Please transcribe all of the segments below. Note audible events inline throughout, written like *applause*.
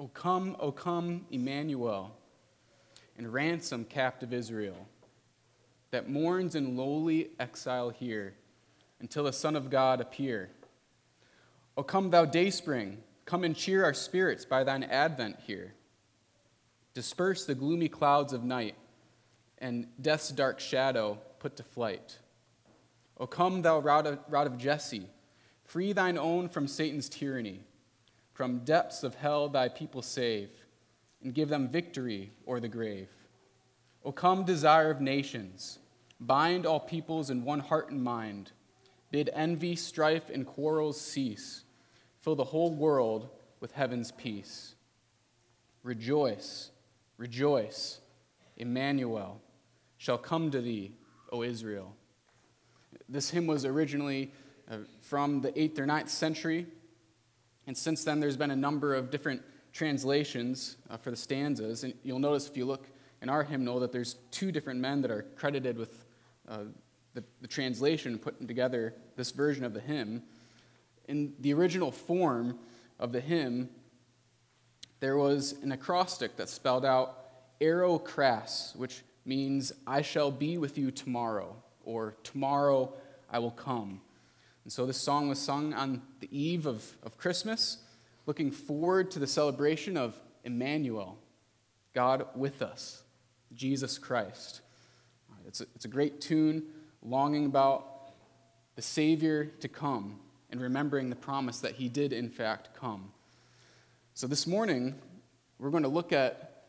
O come, O come, Emmanuel, and ransom captive Israel, that mourns in lowly exile here, until the Son of God appear. O come, thou dayspring, come and cheer our spirits by thine advent here. Disperse the gloomy clouds of night, and death's dark shadow put to flight. O come, thou rod of, rod of Jesse, free thine own from Satan's tyranny. From depths of hell thy people save, and give them victory o'er the grave. O come, desire of nations, bind all peoples in one heart and mind. Bid envy, strife, and quarrels cease. Fill the whole world with heaven's peace. Rejoice, rejoice, Emmanuel shall come to thee, O Israel. This hymn was originally uh, from the 8th or 9th century, and since then there's been a number of different translations uh, for the stanzas. And you'll notice if you look in our hymnal that there's two different men that are credited with uh, the, the translation putting together this version of the hymn. In the original form of the hymn, there was an acrostic that spelled out Ero cras, which means I shall be with you tomorrow, or tomorrow I will come. And so this song was sung on the eve of, of Christmas, looking forward to the celebration of Emmanuel, God with us, Jesus Christ. It's a, it's a great tune longing about the Savior to come and remembering the promise that he did, in fact, come. So this morning, we're going to look at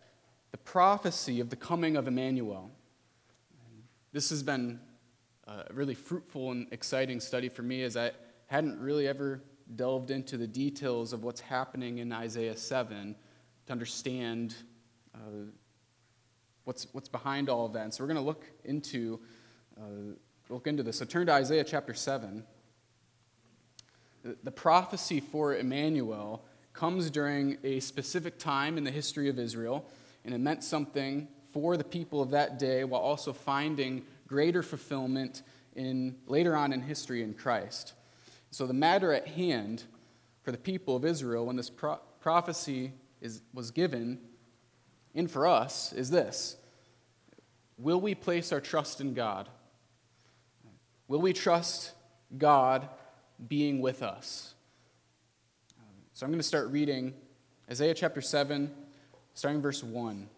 the prophecy of the coming of Emmanuel. This has been a really fruitful and exciting study for me as I hadn't really ever delved into the details of what's happening in Isaiah 7 to understand uh, what's, what's behind all of that. And so we're going to look into uh, look into this. So turn to Isaiah chapter 7. The prophecy for Emmanuel comes during a specific time in the history of Israel, and it meant something for the people of that day while also finding greater fulfillment in, later on in history in Christ. So, the matter at hand for the people of Israel when this pro- prophecy is, was given, and for us, is this Will we place our trust in God? Will we trust God being with us? So I'm going to start reading Isaiah chapter 7, starting verse 1.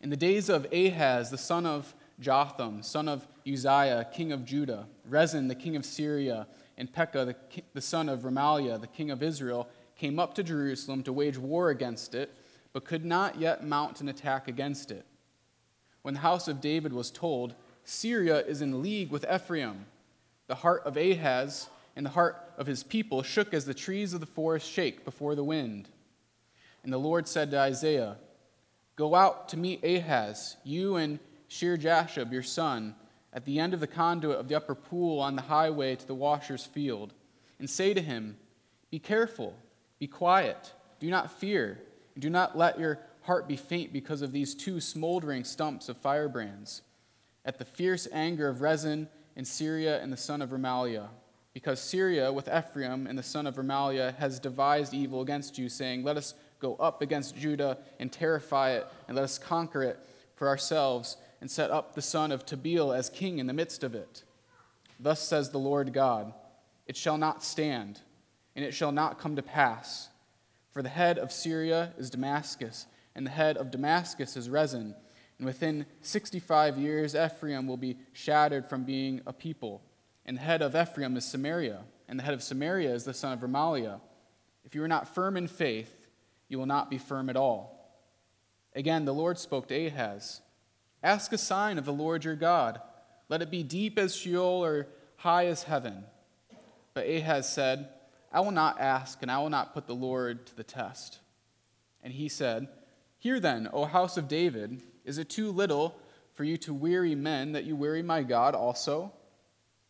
In the days of Ahaz, the son of Jotham, son of Uzziah, king of Judah, Rezin, the king of Syria, and Pekah, the, the son of Remaliah, the king of Israel, came up to Jerusalem to wage war against it, but could not yet mount an attack against it. When the house of David was told, Syria is in league with Ephraim. The heart of Ahaz and the heart of his people shook as the trees of the forest shake before the wind. And the Lord said to Isaiah, Go out to meet Ahaz, you and Shear-jashub, your son, at the end of the conduit of the upper pool on the highway to the washer's field, and say to him, Be careful, be quiet, do not fear, and do not let your heart be faint because of these two smoldering stumps of firebrands at the fierce anger of Rezin and Syria and the son of Remaliah. Because Syria, with Ephraim and the son of Remaliah, has devised evil against you, saying, Let us go up against Judah and terrify it, and let us conquer it for ourselves, and set up the son of Tabeel as king in the midst of it. Thus says the Lord God It shall not stand, and it shall not come to pass. For the head of Syria is Damascus, and the head of Damascus is Rezin and within 65 years, Ephraim will be shattered from being a people. And the head of Ephraim is Samaria, and the head of Samaria is the son of Remaliah. If you are not firm in faith, you will not be firm at all. Again, the Lord spoke to Ahaz Ask a sign of the Lord your God. Let it be deep as Sheol or high as heaven. But Ahaz said, I will not ask, and I will not put the Lord to the test. And he said, Hear then, O house of David, is it too little for you to weary men that you weary my God also?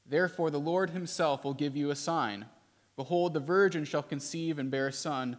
Therefore, the Lord himself will give you a sign. Behold, the virgin shall conceive and bear a son,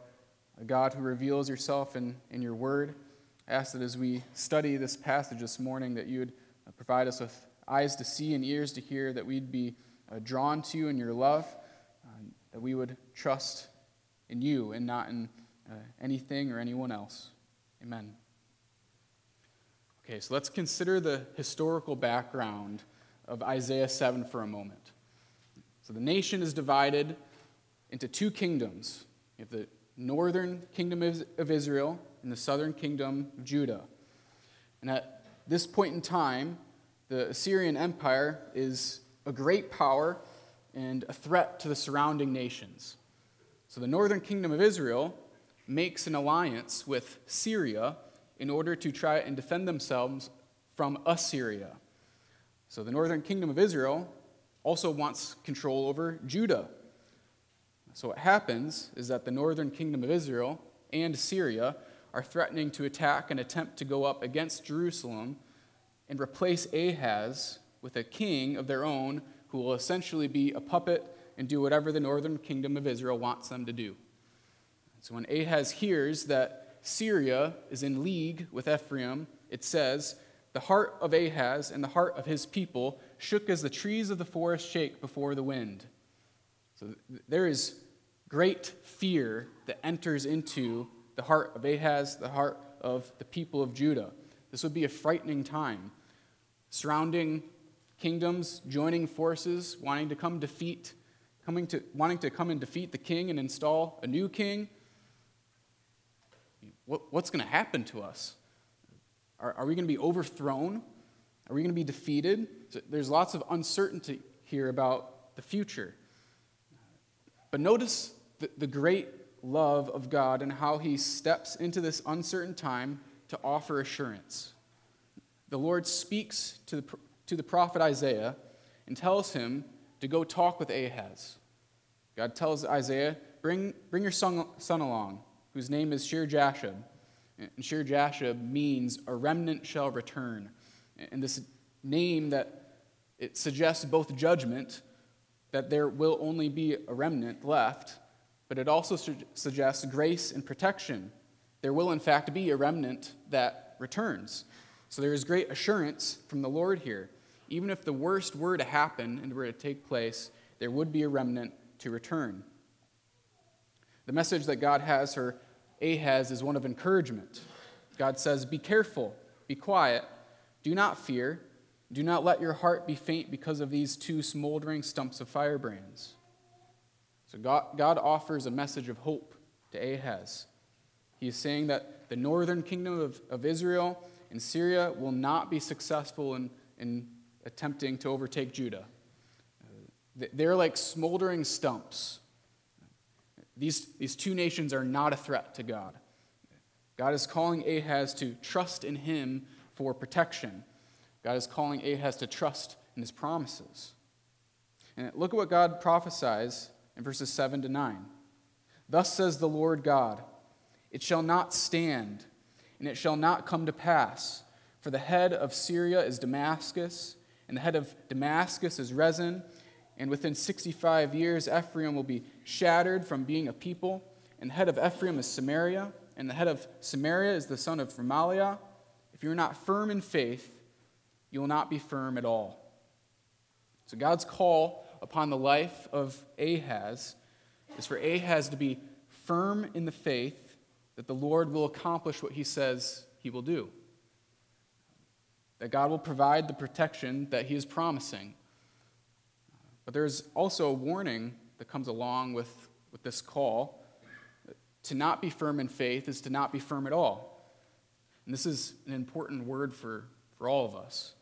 a God who reveals yourself in, in your word. I ask that as we study this passage this morning, that you would uh, provide us with eyes to see and ears to hear, that we'd be uh, drawn to you in your love, uh, that we would trust in you and not in uh, anything or anyone else. Amen. Okay, so let's consider the historical background of Isaiah 7 for a moment. So the nation is divided into two kingdoms. You have the northern kingdom of Israel and the southern kingdom of Judah. And at this point in time, the Assyrian Empire is a great power and a threat to the surrounding nations. So the northern kingdom of Israel makes an alliance with Syria in order to try and defend themselves from Assyria. So the northern kingdom of Israel also wants control over Judah. So what happens is that the northern kingdom of Israel and Syria are threatening to attack and attempt to go up against Jerusalem and replace Ahaz with a king of their own who will essentially be a puppet and do whatever the northern kingdom of Israel wants them to do. So when Ahaz hears that Syria is in league with Ephraim, it says, The heart of Ahaz and the heart of his people shook as the trees of the forest shake before the wind. So there is great fear that enters into the heart of Ahaz, the heart of the people of Judah. This would be a frightening time surrounding kingdoms joining forces, wanting to come defeat, coming to, wanting to come and defeat the king and install a new king. What, what's going to happen to us? Are, are we going to be overthrown? Are we going to be defeated? So there's lots of uncertainty here about the future. But notice the, the great love of God and how he steps into this uncertain time to offer assurance the Lord speaks to the, to the prophet Isaiah and tells him to go talk with Ahaz. God tells Isaiah, Bring, bring your son, son along, whose name is Shear Jashub. And Shear Jashub means a remnant shall return. And this name that it suggests both judgment, that there will only be a remnant left, but it also su- suggests grace and protection. There will, in fact, be a remnant that returns. So there is great assurance from the Lord here. Even if the worst were to happen and were to take place, there would be a remnant to return. The message that God has for Ahaz is one of encouragement. God says, Be careful, be quiet, do not fear, do not let your heart be faint because of these two smoldering stumps of firebrands. So God, God offers a message of hope to Ahaz. He is saying that the northern kingdom of, of Israel and Syria will not be successful in, in attempting to overtake Judah. They're like smoldering stumps. These, these two nations are not a threat to God. God is calling Ahaz to trust in him for protection. God is calling Ahaz to trust in his promises. And look at what God prophesies in verses 7 to 9. Thus says the Lord God, it shall not stand and it shall not come to pass. For the head of Syria is Damascus, and the head of Damascus is Rezin. And within 65 years, Ephraim will be shattered from being a people. And the head of Ephraim is Samaria, and the head of Samaria is the son of Remaliah. If you're not firm in faith, you will not be firm at all. So God's call upon the life of Ahaz is for Ahaz to be firm in the faith that the Lord will accomplish what he says he will do, that God will provide the protection that he is promising. But there's also a warning that comes along with, with this call. To not be firm in faith is to not be firm at all. And this is an important word for, for all of us.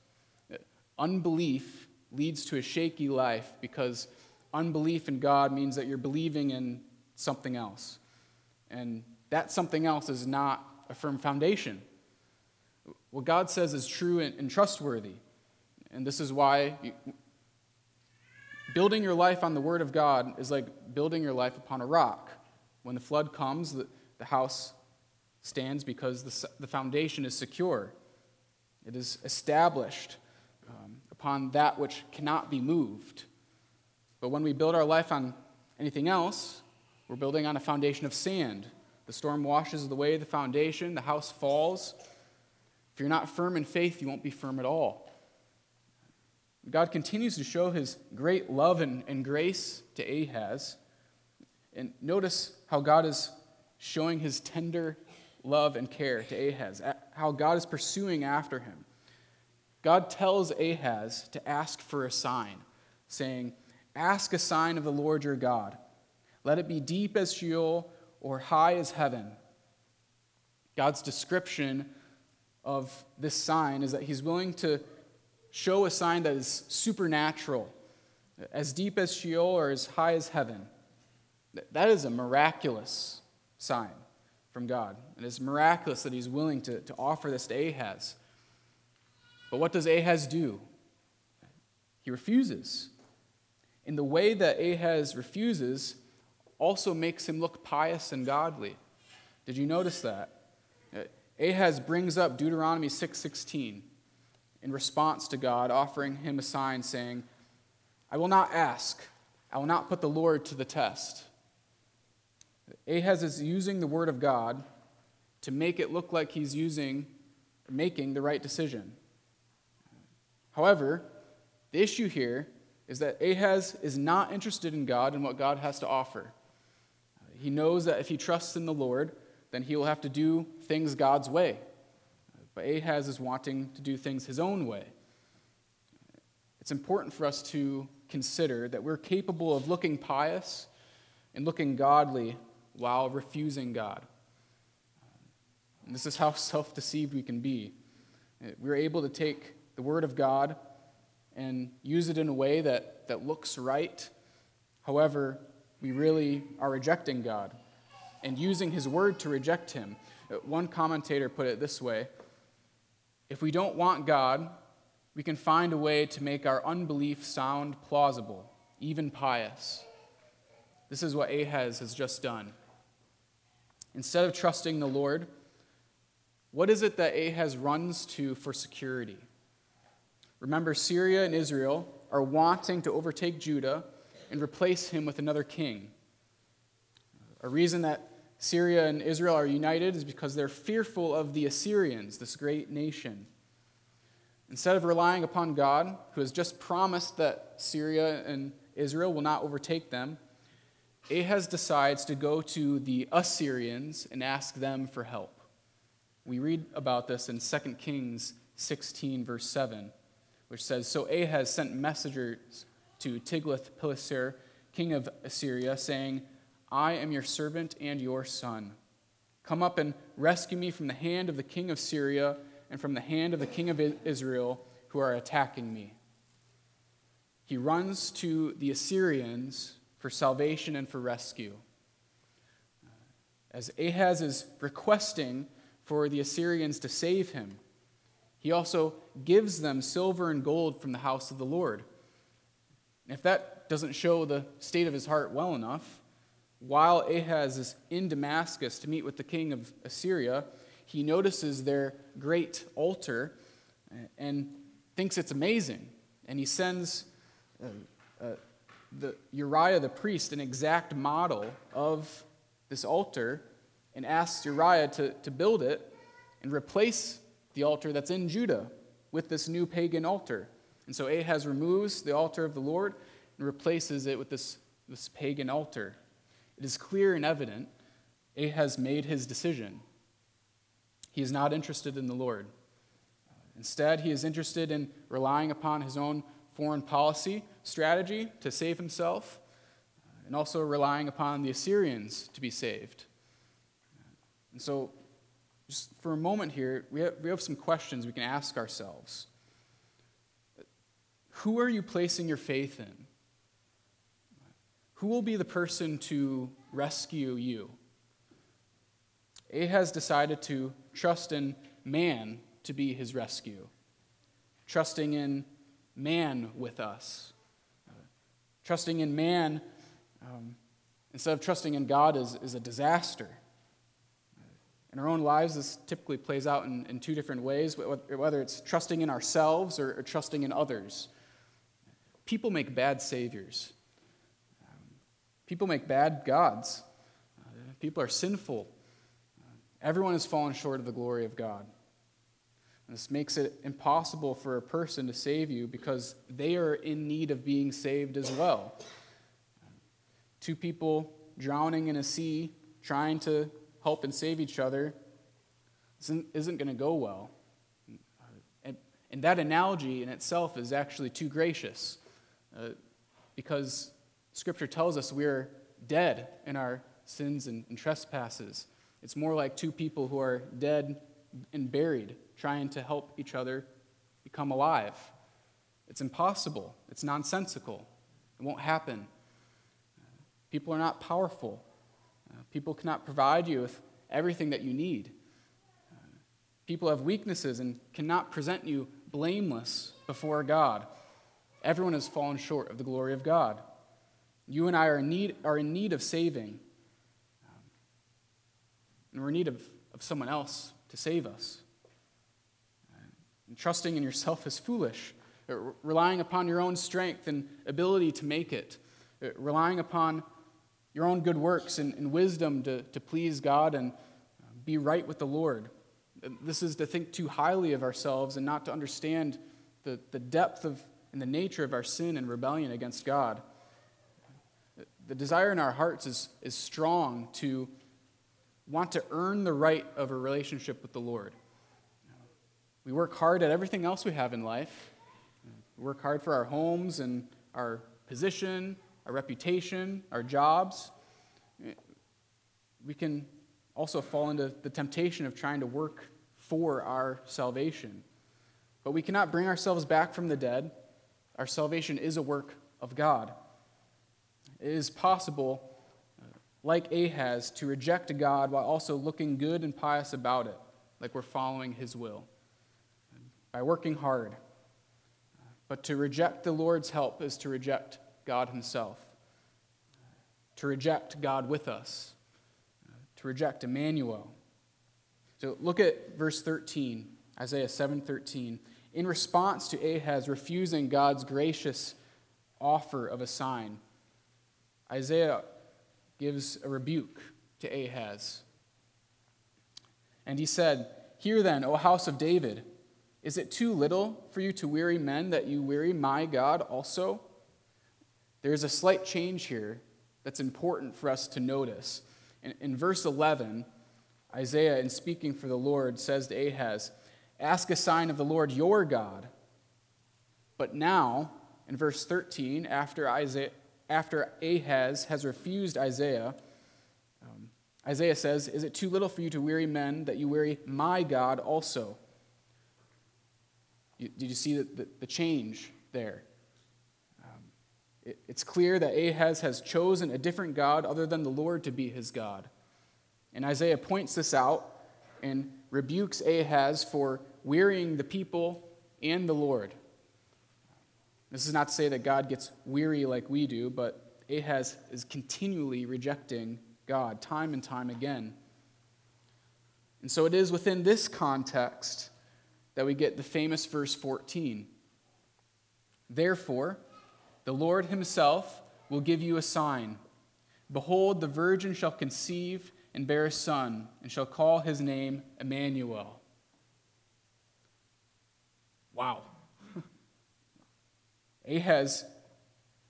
Unbelief leads to a shaky life because unbelief in God means that you're believing in something else. And that something else is not a firm foundation. What God says is true and, trustworthy. And this is why you, building your life on the Word of God is like building your life upon a rock. When the flood comes, the, the house stands because the, the foundation is secure. It is established upon that which cannot be moved. But when we build our life on anything else, we're building on a foundation of sand. The storm washes away the foundation, the house falls. If you're not firm in faith, you won't be firm at all. God continues to show his great love and, and grace to Ahaz. And notice how God is showing his tender love and care to Ahaz, how God is pursuing after him. God tells Ahaz to ask for a sign, saying, Ask a sign of the Lord your God. Let it be deep as Sheol or high as heaven. God's description of this sign is that he's willing to show a sign that is supernatural, as deep as Sheol or as high as heaven. That is a miraculous sign from God. And It is miraculous that he's willing to, to offer this to Ahaz. But what does Ahaz do? He refuses. And the way that Ahaz refuses also makes him look pious and godly. Did you notice that? Ahaz brings up Deuteronomy 6:16 in response to God offering him a sign saying, "I will not ask. I will not put the Lord to the test." Ahaz is using the word of God to make it look like he's using making the right decision. However, the issue here is that Ahaz is not interested in God and what God has to offer. He knows that if he trusts in the Lord, then he will have to do things God's way. But Ahaz is wanting to do things his own way. It's important for us to consider that we're capable of looking pious and looking godly while refusing God. And this is how *laughs* self deceived we can be. We're able to take the Word of God and use it in a way that, that looks right. However, we really are rejecting God and using His Word to reject Him. One commentator put it this way If we don't want God, we can find a way to make our unbelief sound plausible, even pious. This is what Ahaz has just done. Instead of trusting the Lord, what is it that Ahaz runs to for security? Remember, Syria and Israel are wanting to overtake Judah and replace him with another king. A reason that Syria and Israel are united is because they're fearful of the Assyrians, this great nation. Instead of relying upon God, who has just promised that Syria and Israel will not overtake them, Ahaz decides to go to the Assyrians and ask them for help. We read about this in 2 Kings 16, verse 7, which says So Ahaz sent messengers to Tiglath-Pileser, king of Assyria, saying, I am your servant and your son. Come up and rescue me from the hand of the king of Syria and from the hand of the king of Israel who are attacking me. He runs to the Assyrians for salvation and for rescue. As Ahaz is requesting for the Assyrians to save him, he also gives them silver and gold from the house of the Lord. if that doesn't show the state of his heart well enough, while Ahaz is in Damascus to meet with the king of Assyria, he notices their great altar and thinks it's amazing. And he sends uh, uh, the Uriah the priest an exact model of this altar and asks Uriah to, to build it and replace the altar that's in Judah with this new pagan altar. And so Ahaz removes the altar of the Lord and replaces it with this, this pagan altar. It is clear and evident Ahaz made his decision. He is not interested in the Lord. Instead, he is interested in relying upon his own foreign policy strategy to save himself, and also relying upon the Assyrians to be saved. And so, just for a moment here, we have, we have some questions we can ask ourselves. Who are you placing your faith in? Who will be the person to rescue you? Ahaz decided to trust in man to be his rescue, trusting in man with us. Trusting in man um, instead of trusting in God is, is a disaster. In our own lives, this typically plays out in, in two different ways, whether it's trusting in ourselves or, or trusting in others. People make bad saviors, people make bad gods. People are sinful. Everyone has fallen short of the glory of God. And this makes it impossible for a person to save you because they are in need of being saved as well. Two people drowning in a sea trying to help and save each other isn't, going to go well. And, and, that analogy in itself is actually too gracious uh, because Scripture tells us we are dead in our sins and, and trespasses. It's more like two people who are dead and buried trying to help each other become alive. It's impossible, it's nonsensical, it won't happen. People are not powerful. People cannot provide you with everything that you need. People have weaknesses and cannot present you blameless before God. Everyone has fallen short of the glory of God. You and I are in need, are in need of saving. And we're in need of, of someone else to save us. And trusting in yourself is foolish. Relying upon your own strength and ability to make it. Relying upon your own good works and, and wisdom to, to please God and be right with the Lord. This is to think too highly of ourselves and not to understand the, the depth of and the nature of our sin and rebellion against God. The desire in our hearts is, is strong to want to earn the right of a relationship with the Lord. We work hard at everything else we have in life. We work hard for our homes and our position, our reputation, our jobs. We can also fall into the temptation of trying to work for our salvation. But we cannot bring ourselves back from the dead. Our salvation is a work of God. It is possible, uh, like Ahaz, to reject God while also looking good and pious about it, like we're following his will, by working hard. But to reject the Lord's help is to reject God Himself, to reject God with us, to reject Emmanuel. So look at verse 13, Isaiah 7:13. In response to Ahaz refusing God's gracious offer of a sign, Isaiah gives a rebuke to Ahaz. And he said, Hear then, O house of David, is it too little for you to weary men that you weary my God also? There's a slight change here that's important for us to notice. In, in verse 11, Isaiah, in speaking for the Lord, says to Ahaz, Ask a sign of the Lord your God. But now, in verse 13, after, Isaiah, after Ahaz has refused Isaiah, um, Isaiah says, Is it too little for you to weary men that you weary my God also? You, did you see the, the, the change there? It's clear that Ahaz has chosen a different God other than the Lord to be his God. And Isaiah points this out and rebukes Ahaz for wearying the people and the Lord. This is not to say that God gets weary like we do, but Ahaz is continually rejecting God time and time again. And so it is within this context that we get the famous verse 14. Therefore, the Lord himself will give you a sign. Behold, the virgin shall conceive and bear a son, and shall call his name Emmanuel. Wow. *laughs* Ahaz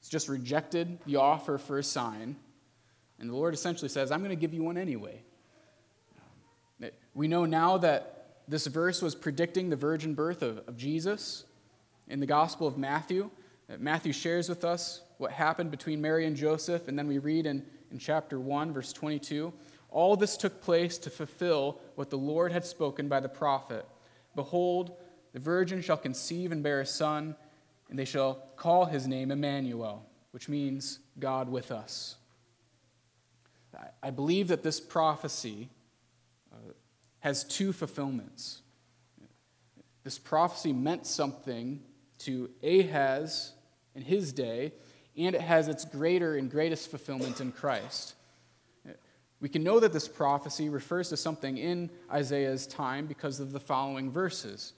has just rejected the offer for a sign, and the Lord essentially says, I'm going to give you one anyway. We know now that this verse was predicting the virgin birth of, of Jesus in the Gospel of Matthew. Matthew shares with us what happened between Mary and Joseph, and then we read in, in chapter 1, verse 22 All this took place to fulfill what the Lord had spoken by the prophet Behold, the virgin shall conceive and bear a son, and they shall call his name Emmanuel, which means God with us. I believe that this prophecy uh, has two fulfillments. This prophecy meant something to Ahaz in his day, and it has its greater and greatest fulfillment in Christ. We can know that this prophecy refers to something in Isaiah's time because of the following verses.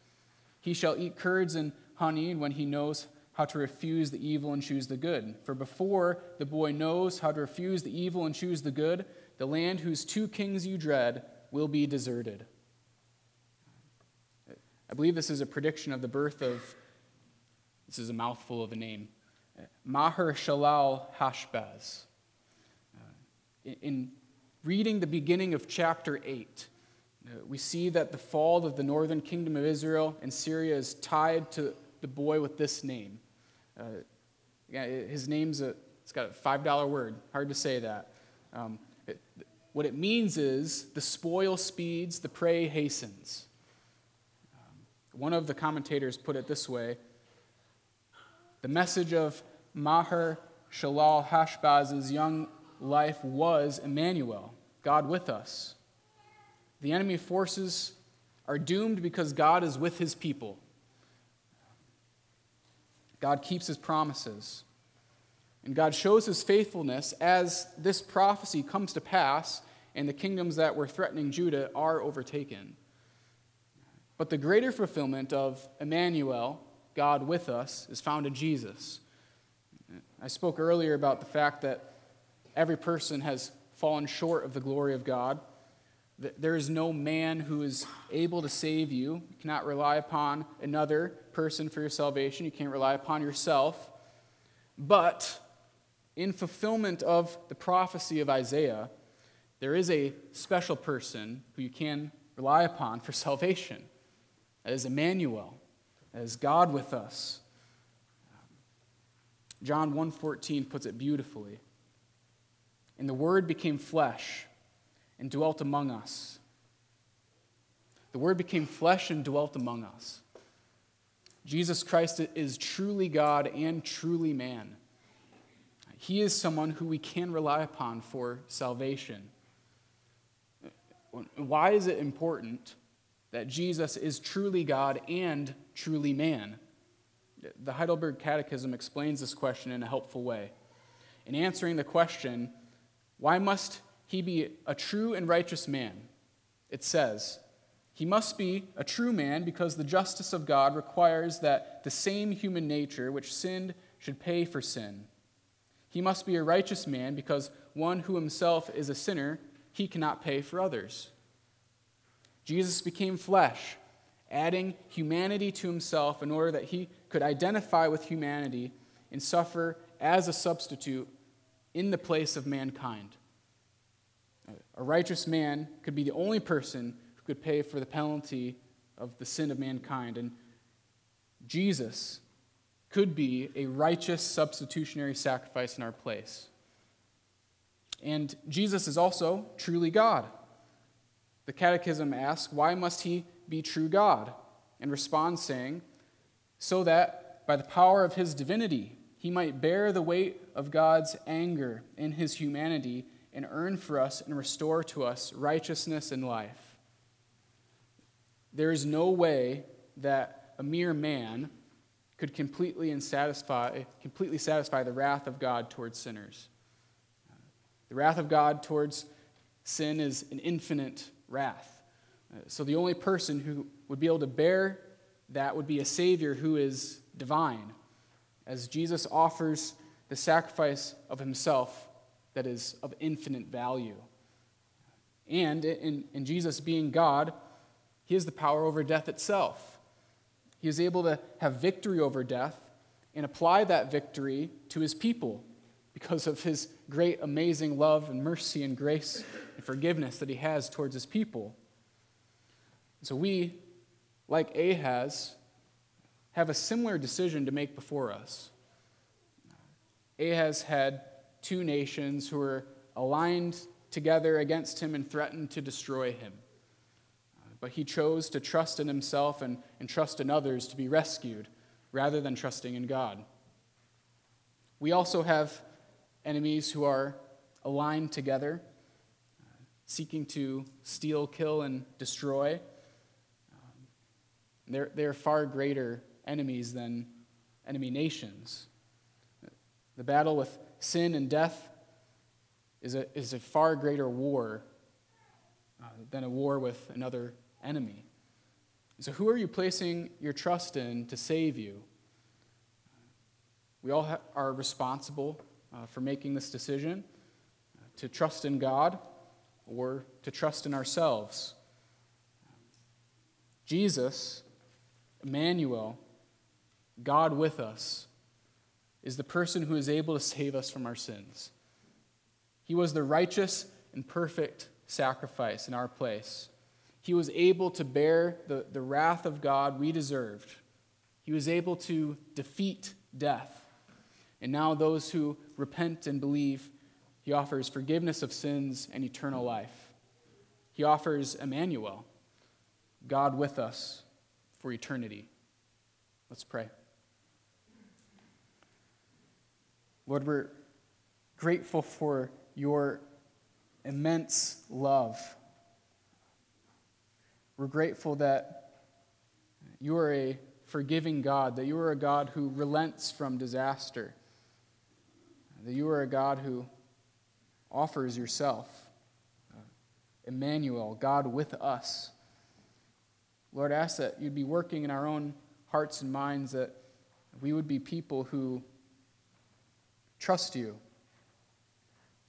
He shall eat curds and honey when he knows how to refuse the evil and choose the good. For before the boy knows how to refuse the evil and choose the good, the land whose two kings you dread will be deserted. I believe this is a prediction of the birth of, this is a mouthful of a name, Maher Shalal Hashbaz. Uh, in reading the beginning of chapter 8, uh, we see that the fall of the northern kingdom of Israel and Syria is tied to the boy with this name. Uh, his name's a, it's got a $5 word. Hard to say that. Um, it, what it means is the spoil speeds, the prey hastens. Um, one of the commentators put it this way The message of Maher Shalal Hashbaz's young life was Emmanuel, God with us. The enemy forces are doomed because God is with his people. God keeps his promises. And God shows his faithfulness as this prophecy comes to pass and the kingdoms that were threatening Judah are overtaken. But the greater fulfillment of Emmanuel, God with us, is found in Jesus. I spoke earlier about the fact that every person has fallen short of the glory of God. There is no man who is able to save you. You cannot rely upon another person for your salvation. You can't rely upon yourself. But in fulfillment of the prophecy of Isaiah, there is a special person who you can rely upon for *laughs* salvation. That is Emmanuel, is God with us. John 1:14 puts it beautifully. And the word became flesh and dwelt among us. The word became flesh and dwelt among us. Jesus Christ is truly God and truly man. He is someone who we can rely upon for salvation. Why is it important that Jesus is truly God and truly man? The Heidelberg Catechism explains this question in a helpful way. In answering the question, why must he be a true and righteous man? It says, he must be a true man because the justice of God requires that the same human nature which sinned should pay for sin. He must be a righteous man because one who himself is a sinner, he cannot pay for others. Jesus became flesh, adding humanity to himself in order that he could identify with humanity and suffer as a substitute in the place of mankind. A righteous man could be the only person who could pay for the penalty of the sin of mankind. And Jesus could be a righteous substitutionary sacrifice in our place. And Jesus is also truly God. The Catechism asks, Why must he be true God? And responds, saying, So that by the power of his divinity he might bear the weight of God's anger in his humanity and earn for us and restore to us righteousness and life. There is no way that a mere man could completely and satisfy completely satisfy the wrath of God towards sinners. The wrath of God towards sin is an infinite wrath. Uh, so the only person who would be able to bear that would be a savior who is divine. As Jesus offers the sacrifice of himself that is of infinite value. And in, in Jesus being God, he has the power over death itself. He is able to have victory over death and apply that victory to his people because of his great, amazing love and mercy and grace and forgiveness that he has towards his people. So we, like Ahaz, have a similar decision to make before us. Ahaz had two nations who were aligned together against him and threatened to destroy him. But he chose to trust in himself and, and trust in others to be rescued rather than trusting in God. We also have enemies who are aligned together, seeking to steal, kill, and destroy. Um, they're, they're far greater enemies than enemy nations. The battle with sin and death is a, is a far greater war uh, than a war with another enemy. So, who are you placing your trust in to save you? We all ha- are responsible uh, for making this decision uh, to trust in God or to trust in ourselves. Jesus, Emmanuel, God with us, is the person who is able to save us from our sins. He was the righteous and perfect sacrifice in our place. He was able to bear the, the wrath of God we deserved. He was able to defeat death. And now, those who repent and believe, he offers forgiveness of sins and eternal life. He offers Emmanuel, God with us for eternity. Let's pray. Lord, we're grateful for your immense love. We're grateful that you are a forgiving God, that you are a God who relents from disaster, that you are a God who offers yourself. Emmanuel, God with us. Lord, I ask that you'd be working in our own hearts and minds, that we would be people who trust you.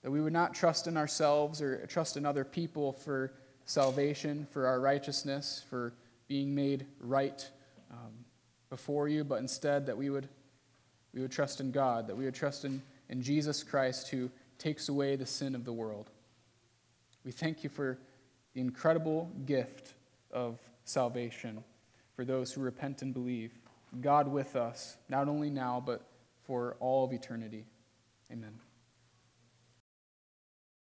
That we would not trust in ourselves or trust in other people for salvation, for our righteousness, for being made right um, before you, but instead that we would, we would trust in God, that we would trust in, in Jesus Christ who takes away the sin of the world. We thank you for the incredible gift of salvation for those who repent and believe. God with us, not only now, but for all of eternity. Amen.